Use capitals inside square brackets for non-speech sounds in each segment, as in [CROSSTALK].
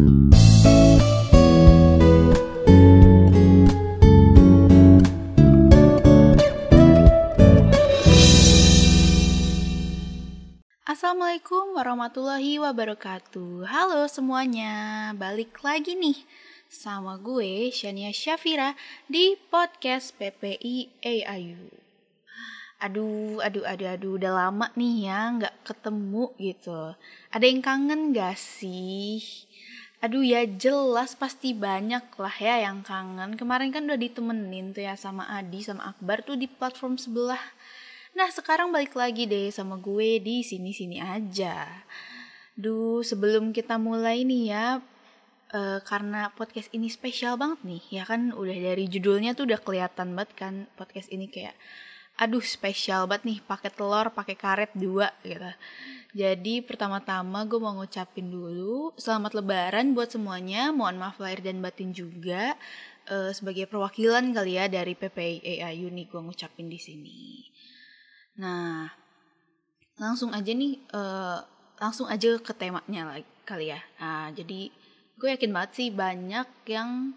Assalamualaikum warahmatullahi wabarakatuh. Halo semuanya, balik lagi nih sama gue Shania Syafira di podcast PPI AIU Aduh, aduh, aduh, aduh, udah lama nih ya nggak ketemu gitu. Ada yang kangen gak sih? Aduh ya jelas pasti banyak lah ya yang kangen. Kemarin kan udah ditemenin tuh ya sama Adi sama Akbar tuh di platform sebelah. Nah sekarang balik lagi deh sama gue di sini-sini aja. Duh sebelum kita mulai nih ya, uh, karena podcast ini spesial banget nih, ya kan? Udah dari judulnya tuh udah kelihatan banget kan podcast ini kayak, aduh spesial banget nih, pakai telur, pakai karet dua gitu. Jadi pertama-tama gue mau ngucapin dulu selamat lebaran buat semuanya, mohon maaf lahir dan batin juga. Uh, sebagai perwakilan kali ya dari PPI AIU nih gue ngucapin di sini. Nah, langsung aja nih, uh, langsung aja ke temanya lagi kali ya. Nah, jadi gue yakin banget sih banyak yang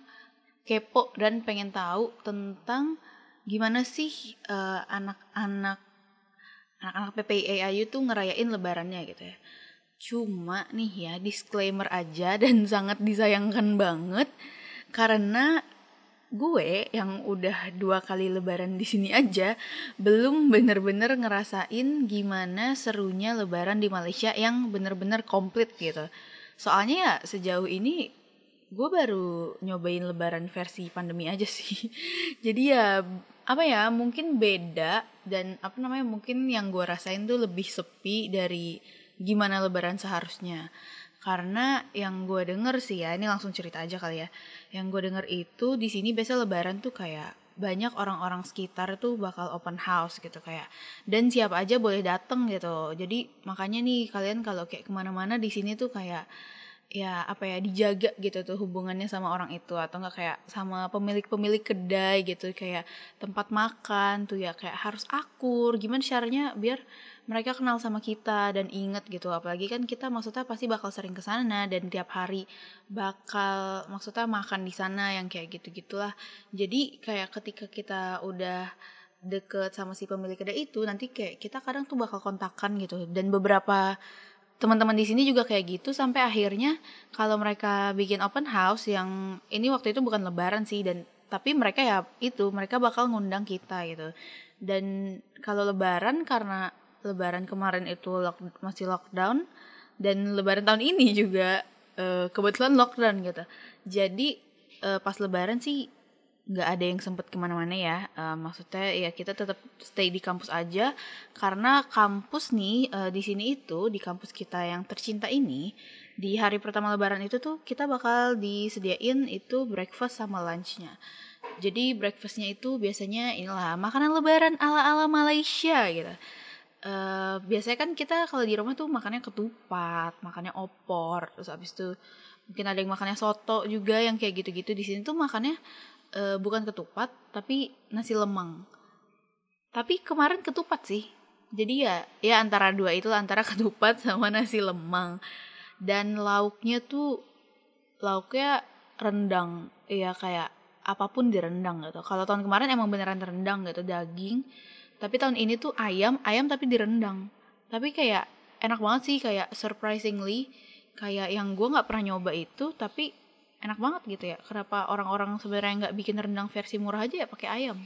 kepo dan pengen tahu tentang gimana sih uh, anak-anak anak-anak PPI tuh ngerayain lebarannya gitu ya. Cuma nih ya disclaimer aja [LAUGHS] dan sangat disayangkan banget karena gue yang udah dua kali lebaran di sini aja belum bener-bener ngerasain gimana serunya lebaran di Malaysia yang bener-bener komplit gitu. Soalnya ya sejauh ini gue baru nyobain lebaran versi pandemi aja sih. [LAUGHS] Jadi ya apa ya mungkin beda dan apa namanya mungkin yang gue rasain tuh lebih sepi dari gimana lebaran seharusnya. Karena yang gue denger sih ya ini langsung cerita aja kali ya. Yang gue denger itu di sini biasa lebaran tuh kayak banyak orang-orang sekitar tuh bakal open house gitu kayak. Dan siapa aja boleh dateng gitu. Jadi makanya nih kalian kalau kayak ke mana-mana di sini tuh kayak ya apa ya dijaga gitu tuh hubungannya sama orang itu atau enggak kayak sama pemilik-pemilik kedai gitu kayak tempat makan tuh ya kayak harus akur gimana caranya biar mereka kenal sama kita dan inget gitu. Apalagi kan kita maksudnya pasti bakal sering ke sana dan tiap hari bakal maksudnya makan di sana yang kayak gitu gitulah jadi kayak ketika kita udah deket sama si pemilik kedai itu nanti kayak kita kadang tuh bakal kontakan gitu. Dan beberapa teman-teman di sini juga kayak gitu sampai akhirnya kalau mereka bikin open house yang ini waktu itu bukan lebaran sih dan tapi mereka ya itu mereka bakal ngundang kita gitu. Dan kalau lebaran karena lebaran kemarin itu lock, masih lockdown dan lebaran tahun ini juga uh, kebetulan lockdown gitu. Jadi uh, pas lebaran sih nggak ada yang sempet ke mana-mana ya. Uh, maksudnya ya kita tetap stay di kampus aja. Karena kampus nih uh, di sini itu di kampus kita yang tercinta ini di hari pertama lebaran itu tuh kita bakal disediain itu breakfast sama lunchnya. Jadi breakfastnya itu biasanya inilah makanan lebaran ala ala Malaysia gitu. Uh, biasanya kan kita kalau di rumah tuh makannya ketupat, makannya opor, terus abis itu mungkin ada yang makannya soto juga yang kayak gitu-gitu. Di sini tuh makannya uh, bukan ketupat tapi nasi lemang. Tapi kemarin ketupat sih. Jadi ya ya antara dua itu antara [LAUGHS] ketupat sama nasi lemang. Dan lauknya tuh lauknya rendang. Ya kayak apa pun direndang gitu. Kalau tahun kemarin emang beneran rendang gitu, daging tapi tahun ini tuh ayam ayam tapi direndang tapi kayak enak banget sih kayak surprisingly kayak yang gue nggak pernah nyoba itu tapi enak banget gitu ya. Kenapa orang-orang sebenarnya nggak bikin rendang versi murah aja ya pakai ayam?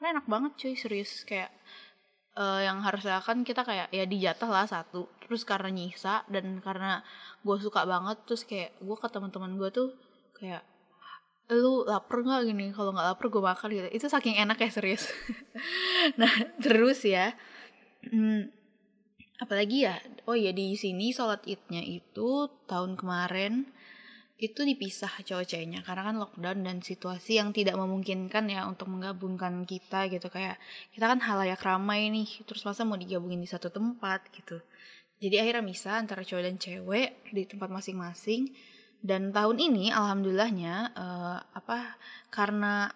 Karena enak banget cuy serius. Kayak uh, yang harusnya kan kita kayak ya dijatah lah satu. Terus karena nyisa dan karena gue suka banget terus kayak gue ke teman-teman gue tuh kayak lu lapar nggak gini? Kalau nggak lapar gue makan gitu. Itu saking enak ya serius. [LAUGHS] Nah terus ya hmm, apalagi ya? Oh ya di sini sholat idnya itu tahun kemarin itu dipisah cowok-ceweknya karena kan lockdown dan situasi yang tidak memungkinkan ya untuk menggabungkan kita gitu. Kayak kita kan halayak ramai nih terus masa mau digabungin di satu tempat gitu. Jadi akhirnya misah antara cowok dan cewek di tempat masing-masing. Dan tahun ini alhamdulillahnya uh, apa karena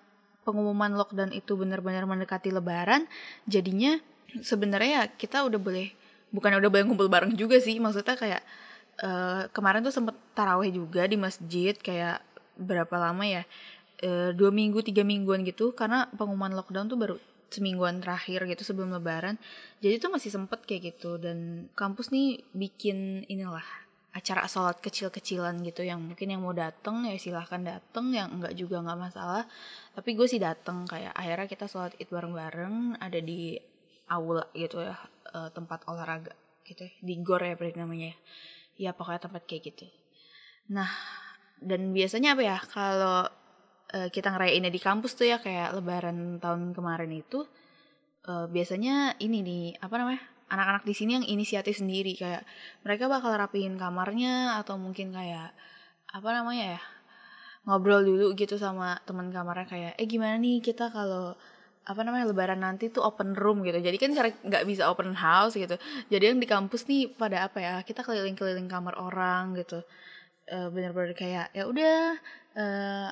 pengumuman lockdown itu benar-benar mendekati lebaran jadinya sebenarnya ya kita udah boleh bukan udah boleh ngumpul bareng juga sih maksudnya kayak uh, kemarin tuh sempet taraweh juga di masjid kayak berapa lama ya? Uh, dua minggu tiga mingguan gitu karena pengumuman lockdown tuh baru semingguan terakhir gitu sebelum lebaran. Jadi tuh masih sempet kayak gitu dan kampus nih bikin inilah acara sholat kecil-kecilan gitu yang mungkin yang mau dateng ya silahkan dateng yang enggak juga nggak masalah. Tapi gue sih dateng kayak akhirnya kita sholat id bareng-bareng ada di aula gitu ya uh, tempat olahraga gitu ya. di gor ya namanya ya ya pokoknya tempat kayak gitu. Nah dan biasanya apa ya kalau uh, kita ngerayainnya di kampus tuh ya kayak lebaran tahun kemarin itu uh, biasanya ini nih apa namanya anak-anak di sini yang inisiatif sendiri. Kayak mereka bakal rapihin kamarnya atau mungkin kayak apa namanya ya ngobrol dulu gitu sama teman kamarnya kayak eh gimana nih kita kalau apa namanya lebaran nanti tuh open room gitu. Jadi kan cara nggak bisa open house gitu. Jadi yang di kampus nih pada apa ya kita keliling-keliling kamar orang gitu. Uh, bener-bener kayak ya udah uh,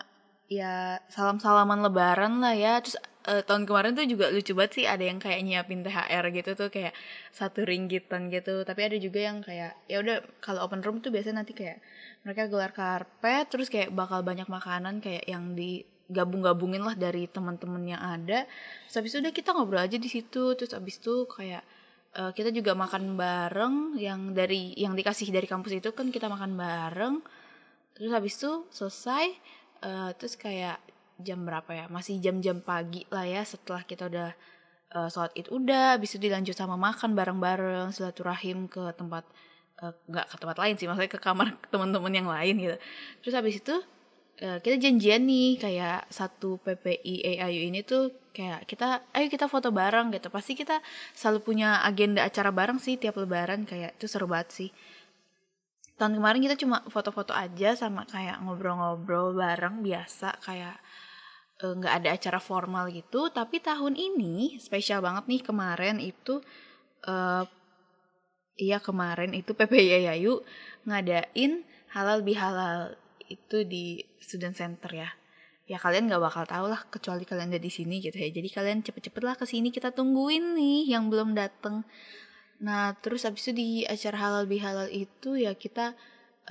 ya salam salaman lebaran lah ya. Terus uh, tahun kemarin tuh juga lucu banget sih ada yang kayak nyiapin THR gitu tuh kayak satu ringgitan gitu. Tapi ada juga yang kayak ya udah kalau open room tuh biasanya nanti kayak mereka gelar karpet terus kayak bakal banyak makanan kayak yang di gabung-gabungin lah dari teman-teman yang ada. Terus habis itu udah kita ngobrol aja di situ. Terus habis itu kayak uh, kita juga makan bareng. Yang dari yang dikasih dari kampus itu kan kita makan bareng. Terus habis itu selesai uh, terus kayak jam berapa ya? Masih jam-jam pagi lah ya setelah kita udah uh, sholat id. Udah habis itu dilanjut sama makan bareng-bareng silaturahim ke tempat uh, nggak ke tempat lain sih maksudnya ke kamar [LAUGHS] teman-teman yang lain gitu. Terus habis itu uh, kita janjian nih kayak satu PPI AIU ini tuh kayak kita ayo kita foto bareng gitu. Pasti kita selalu punya agenda acara bareng sih tiap lebaran kayak itu seru banget sih. Tahun kemarin kita cuma foto-foto aja sama kayak ngobrol-ngobrol bareng biasa kayak Eh, nggak uh, ada acara formal gitu. Tapi tahun ini spesial banget nih kemarin itu uh, iya kemarin itu PPI Yayu ngadain halal bihalal itu di student center ya. Ya kalian nggak bakal tahu lah kecuali kalian ada di sini gitu ya. Jadi kalian cepet-cepet lah ke sini kita tungguin nih yang belum dateng. Nah terus abis itu di acara halal bihalal itu ya kita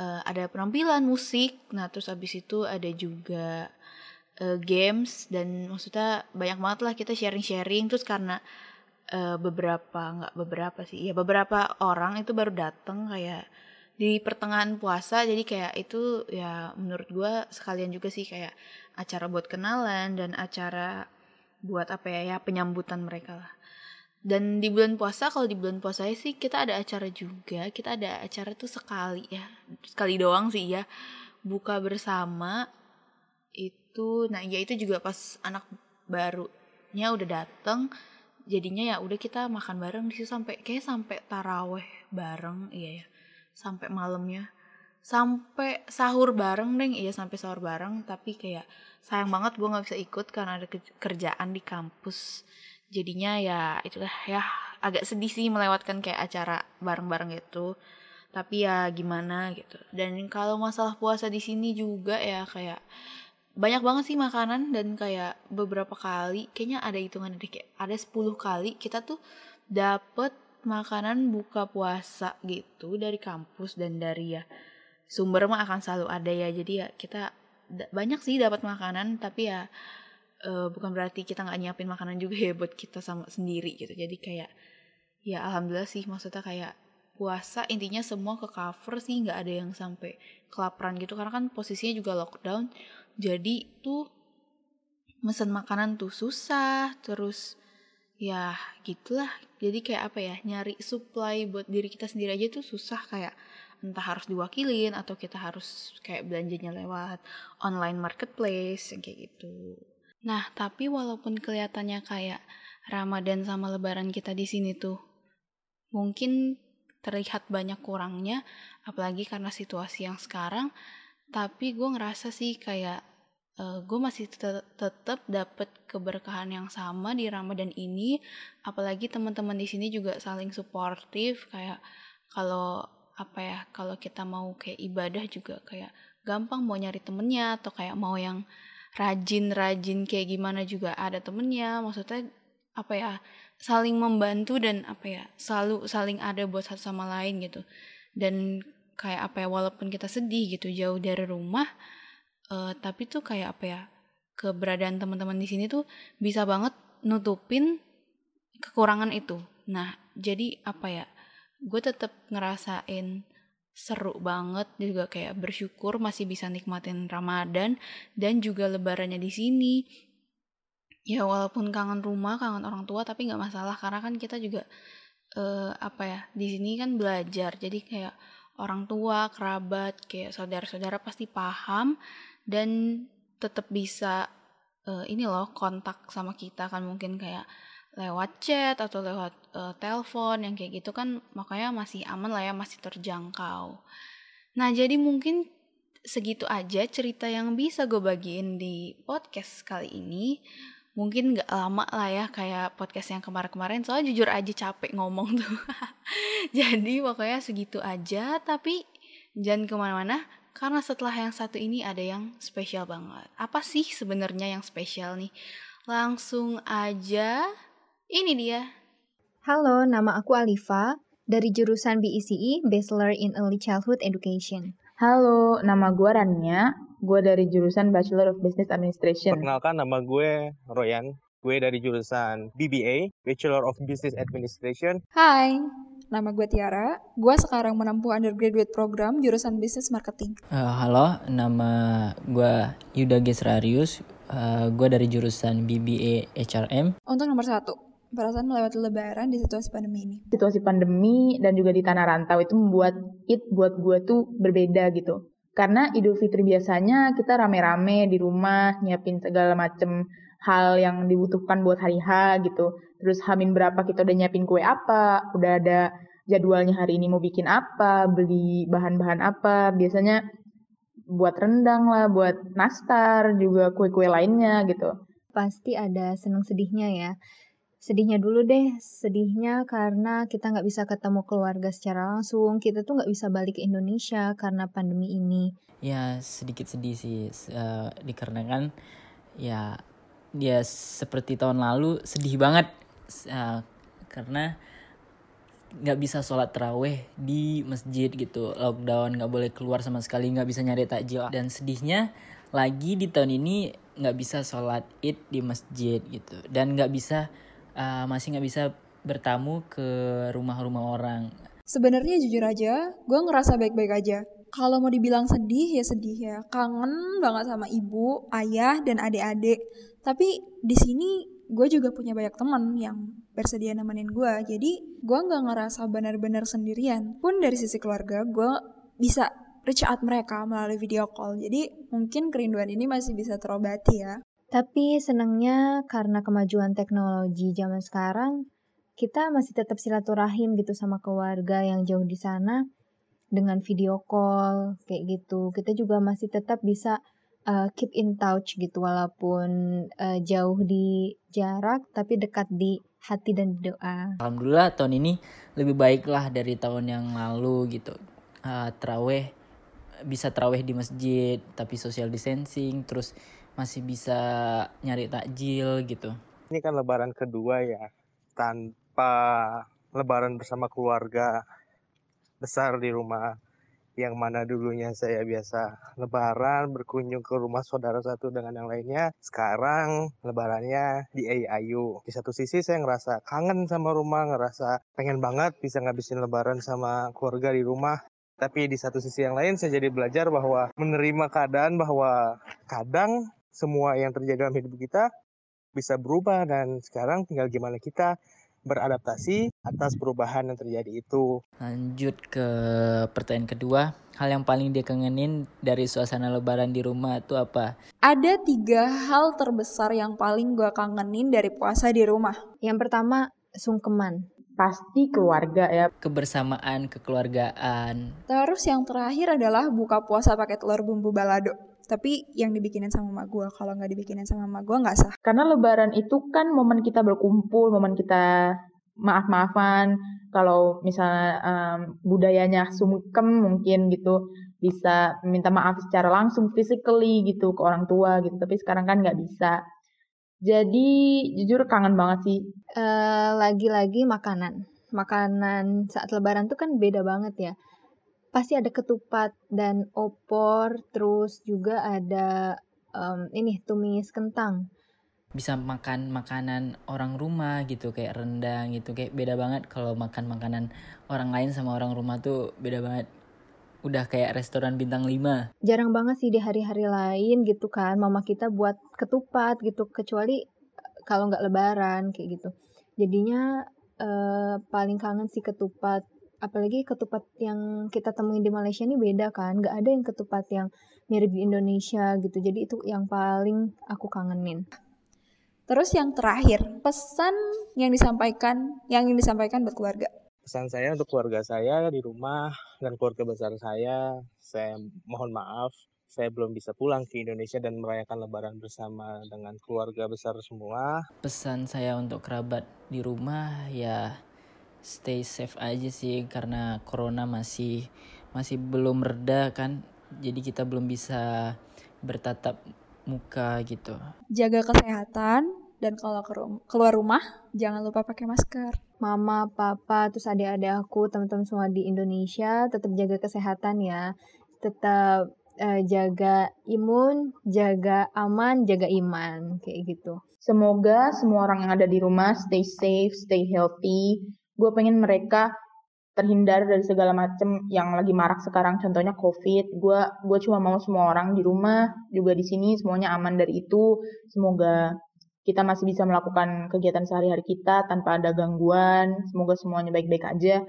uh, ada penampilan musik. Nah terus abis itu ada juga uh, games dan maksudnya banyak banget lah kita sharing-sharing. Terus karena uh, beberapa nggak beberapa sih ya beberapa orang itu baru datang kayak di pertengahan puasa jadi kayak itu ya menurut gue sekalian juga sih kayak acara buat kenalan dan acara buat apa ya ya penyambutan mereka lah. Dan di bulan puasa kalau di bulan puasa sih kita ada acara juga kita ada acara tuh sekali ya sekali doang sih ya buka bersama itu nah ya itu juga pas anak barunya udah dateng jadinya ya udah kita makan bareng di situ sampai kayak sampai taraweh bareng iya ya sampai malamnya. Sampai sahur bareng deh iya sampai sahur bareng tapi kayak sayang banget gue nggak bisa ikut karena ada kerjaan di kampus. Jadinya ya itulah ya agak sedih sih melewatkan kayak acara bareng-bareng itu. Tapi ya gimana gitu. Dan kalau masalah puasa di sini juga ya kayak banyak banget sih makanan dan kayak beberapa kali kayaknya ada hitungan deh kayak ada 10 kali kita tuh dapet makanan buka puasa gitu dari kampus dan dari ya sumber mah akan selalu ada ya. Jadi ya kita banyak sih dapat makanan tapi ya uh, bukan berarti kita nggak nyiapin makanan juga ya buat kita sama sendiri gitu. Jadi kayak ya alhamdulillah sih maksudnya kayak puasa intinya semua ke cover sih nggak ada yang sampai kelaparan gitu. Karena kan posisinya juga lockdown jadi tuh mesen makanan tuh susah terus ya gitulah jadi kayak apa ya nyari supply buat diri kita sendiri aja tuh susah kayak entah harus diwakilin atau kita harus kayak belanjanya lewat online marketplace kayak gitu. Nah, tapi walaupun kelihatannya kayak Ramadan sama lebaran kita di sini tuh mungkin terlihat banyak kurangnya apalagi karena situasi yang sekarang tapi gue ngerasa sih kayak uh, gue masih tetap dapet keberkahan yang sama di Ramadan ini. Apalagi teman-teman di sini juga saling suportif kayak kalau apa ya kalau kita mau kayak ibadah juga kayak gampang mau nyari temennya atau kayak mau yang rajin-rajin kayak gimana juga ada temennya. Maksudnya apa ya saling membantu dan apa ya selalu saling ada buat satu sama lain gitu. Dan kayak apa ya walaupun kita sedih gitu jauh dari rumah uh, tapi tuh kayak apa ya keberadaan teman-teman di sini tuh bisa banget nutupin kekurangan itu. Nah jadi apa ya gue tetap ngerasain seru banget juga kayak bersyukur masih bisa nikmatin Ramadan dan juga lebarannya di sini. Ya walaupun kangen rumah kangen orang tua tapi nggak masalah karena kan kita juga uh, apa ya di sini kan belajar. Jadi kayak orang tua kerabat kayak saudara-saudara pasti paham dan tetap bisa uh, ini loh kontak sama kita kan mungkin kayak lewat chat atau lewat uh, telepon yang kayak gitu kan makanya masih aman lah ya masih terjangkau. Nah jadi mungkin segitu aja cerita yang bisa gue bagiin di podcast kali ini. Mungkin gak lama lah ya kayak podcast yang kemarin-kemarin soalnya jujur aja capek ngomong tuh. [LAUGHS] jadi pokoknya segitu aja tapi jangan ke mana-mana karena setelah yang satu ini ada yang spesial banget. Apa sih sebenarnya yang spesial nih? Langsung aja ini dia. Halo, nama aku Alifa dari jurusan BECE, e, Bachelor in Early Childhood Education. Halo, nama gue Rania. Gue dari jurusan Bachelor of Business Administration. Perkenalkan, nama gue Royan. Gue dari jurusan BBA, Bachelor of Business Administration. Hai, nama gue Tiara. Gue sekarang menempuh undergraduate program jurusan Business Marketing. Uh, halo, nama gue Yuda Gesrarius. Uh, gue dari jurusan BBA HRM. Untuk nomor satu, perasaan melewati lebaran di situasi pandemi ini? Situasi pandemi dan juga di tanah rantau itu membuat it buat gue tuh berbeda gitu. Karena Idul Fitri biasanya kita rame-rame di rumah, nyiapin segala macem hal yang dibutuhkan buat hari H gitu. Terus hamin berapa kita udah nyiapin kue apa, udah ada jadwalnya hari ini mau bikin apa, beli bahan-bahan apa. Biasanya buat rendang lah, buat nastar, juga kue-kue lainnya gitu. Pasti ada seneng sedihnya ya sedihnya dulu deh sedihnya karena kita nggak bisa ketemu keluarga secara langsung kita tuh nggak bisa balik ke Indonesia karena pandemi ini ya sedikit sedih sih uh, dikarenakan ya dia seperti tahun lalu sedih banget uh, karena nggak bisa sholat teraweh di masjid gitu lockdown nggak boleh keluar sama sekali nggak bisa nyari takjil dan sedihnya lagi di tahun ini nggak bisa sholat id di masjid gitu dan nggak bisa uh, masih nggak bisa bertamu ke rumah-rumah orang. Sebenarnya jujur aja, gue ngerasa baik-baik aja. Kalau mau dibilang sedih ya sedih ya, kangen banget sama ibu, ayah, dan adik-adik. Tapi di sini gue juga punya banyak teman yang bersedia nemenin gue. Jadi gue nggak ngerasa benar-benar sendirian. Pun dari sisi keluarga, gue bisa reach out mereka melalui video call. Jadi mungkin kerinduan ini masih bisa terobati ya. Tapi senangnya karena kemajuan teknologi zaman sekarang, kita masih tetap silaturahim gitu sama keluarga yang jauh di sana dengan video call kayak gitu. Kita juga masih tetap bisa uh, keep in touch gitu walaupun uh, jauh di jarak tapi dekat di hati dan di doa. Alhamdulillah tahun ini lebih baik lah dari tahun yang lalu gitu. Uh, teraweh bisa teraweh di masjid tapi social distancing terus masih bisa nyari takjil gitu. Ini kan lebaran kedua ya, tanpa lebaran bersama keluarga besar di rumah yang mana dulunya saya biasa lebaran berkunjung ke rumah saudara satu dengan yang lainnya sekarang lebarannya di AIU di satu sisi saya ngerasa kangen sama rumah ngerasa pengen banget bisa ngabisin lebaran sama keluarga di rumah. Tapi di satu sisi yang lain saya jadi belajar bahwa menerima keadaan bahwa kadang semua yang terjadi dalam hidup kita bisa berubah dan sekarang tinggal gimana kita beradaptasi atas perubahan yang terjadi itu. Lanjut ke pertanyaan kedua, hal yang paling dia kangenin dari suasana lebaran di rumah itu apa? Ada tiga hal terbesar yang paling gue kangenin dari puasa di rumah. Yang pertama, sungkeman. Pasti keluarga ya. Kebersamaan, kekeluargaan. Terus yang terakhir adalah buka puasa pakai telur bumbu balado. Tapi yang dibikinin sama mama gue kalau nggak dibikinin sama mama gue nggak sah. Karena lebaran itu kan momen kita berkumpul momen kita maaf maafan kalau misalnya um, budayanya sungkem mungkin gitu bisa minta maaf secara langsung physically gitu ke orang tua gitu. Tapi sekarang kan nggak bisa jadi jujur kangen banget sih. Uh, lagi-lagi makanan. Makanan saat lebaran tuh kan beda banget ya. Pasti ada ketupat dan opor, terus juga ada um, ini tumis kentang. bisa makan makanan orang rumah gitu kayak rendang gitu kayak beda banget. Kalau makan makanan orang lain sama orang rumah tuh beda banget udah kayak restoran bintang 5 Jarang banget sih di hari-hari lain gitu kan, mama kita buat ketupat gitu, kecuali eh, kalau nggak lebaran kayak gitu. Jadinya eh, paling kangen sih ketupat. Apalagi ketupat yang kita temuin di Malaysia ini beda kan, nggak ada yang ketupat yang mirip di Indonesia gitu. Jadi itu yang paling aku kangenin. Terus yang terakhir, pesan yang disampaikan, yang ingin disampaikan buat keluarga. Pesan saya untuk keluarga saya di rumah dan keluarga besar saya, saya mohon maaf saya belum bisa pulang ke Indonesia dan merayakan lebaran bersama dengan keluarga besar semua. pesan saya untuk kerabat di rumah ya stay safe aja sih karena corona masih masih belum reda kan jadi kita belum bisa bertatap muka gitu Jaga kesehatan dan kalau keluar rumah jangan lupa pakai masker. Mama, papa, terus adik-adik aku, teman-teman semua di Indonesia, tetap jaga kesehatan ya. Tetap eh, jaga imun, jaga aman, jaga iman, kayak gitu. Semoga semua orang yang ada di rumah stay safe, stay healthy. Gue pengen mereka terhindar dari segala macam yang lagi marak sekarang, contohnya COVID. Gue gue cuma mau semua orang di rumah juga di sini semuanya aman dari itu. Semoga kita masih bisa melakukan kegiatan sehari-hari kita tanpa ada gangguan. Semoga semuanya baik-baik aja.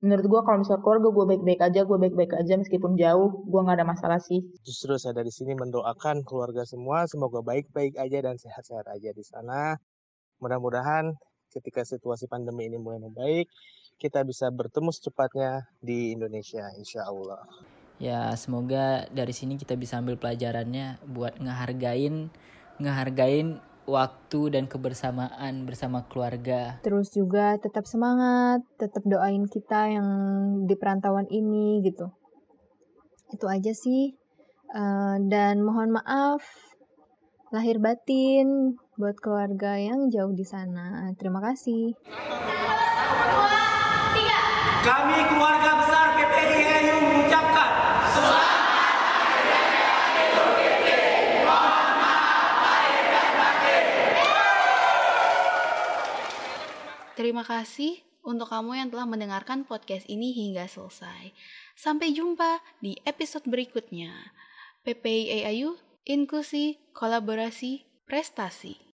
Menurut gue kalau misal keluarga gue baik-baik aja, gue baik-baik aja meskipun jauh, gue nggak ada masalah sih. Justru saya dari sini mendoakan keluarga semua semoga baik-baik aja dan sehat-sehat aja di sana. Mudah-mudahan ketika situasi pandemi ini mulai membaik, kita bisa bertemu secepatnya di Indonesia, insya Allah. ya semoga dari sini kita bisa ambil pelajarannya buat ngehargain ngehargain waktu dan kebersamaan bersama keluarga Terus juga tetap semangat, tetap doain kita yang di perantauan ini gitu. Itu aja sih. Eh, dan mohon maaf lahir batin buat keluarga yang jauh di sana. Terima kasih. Kami keluarga besar Terima kasih untuk kamu yang telah mendengarkan podcast ini hingga selesai. Sampai jumpa di episode berikutnya. PPI AIU, inklusi, kolaborasi, prestasi.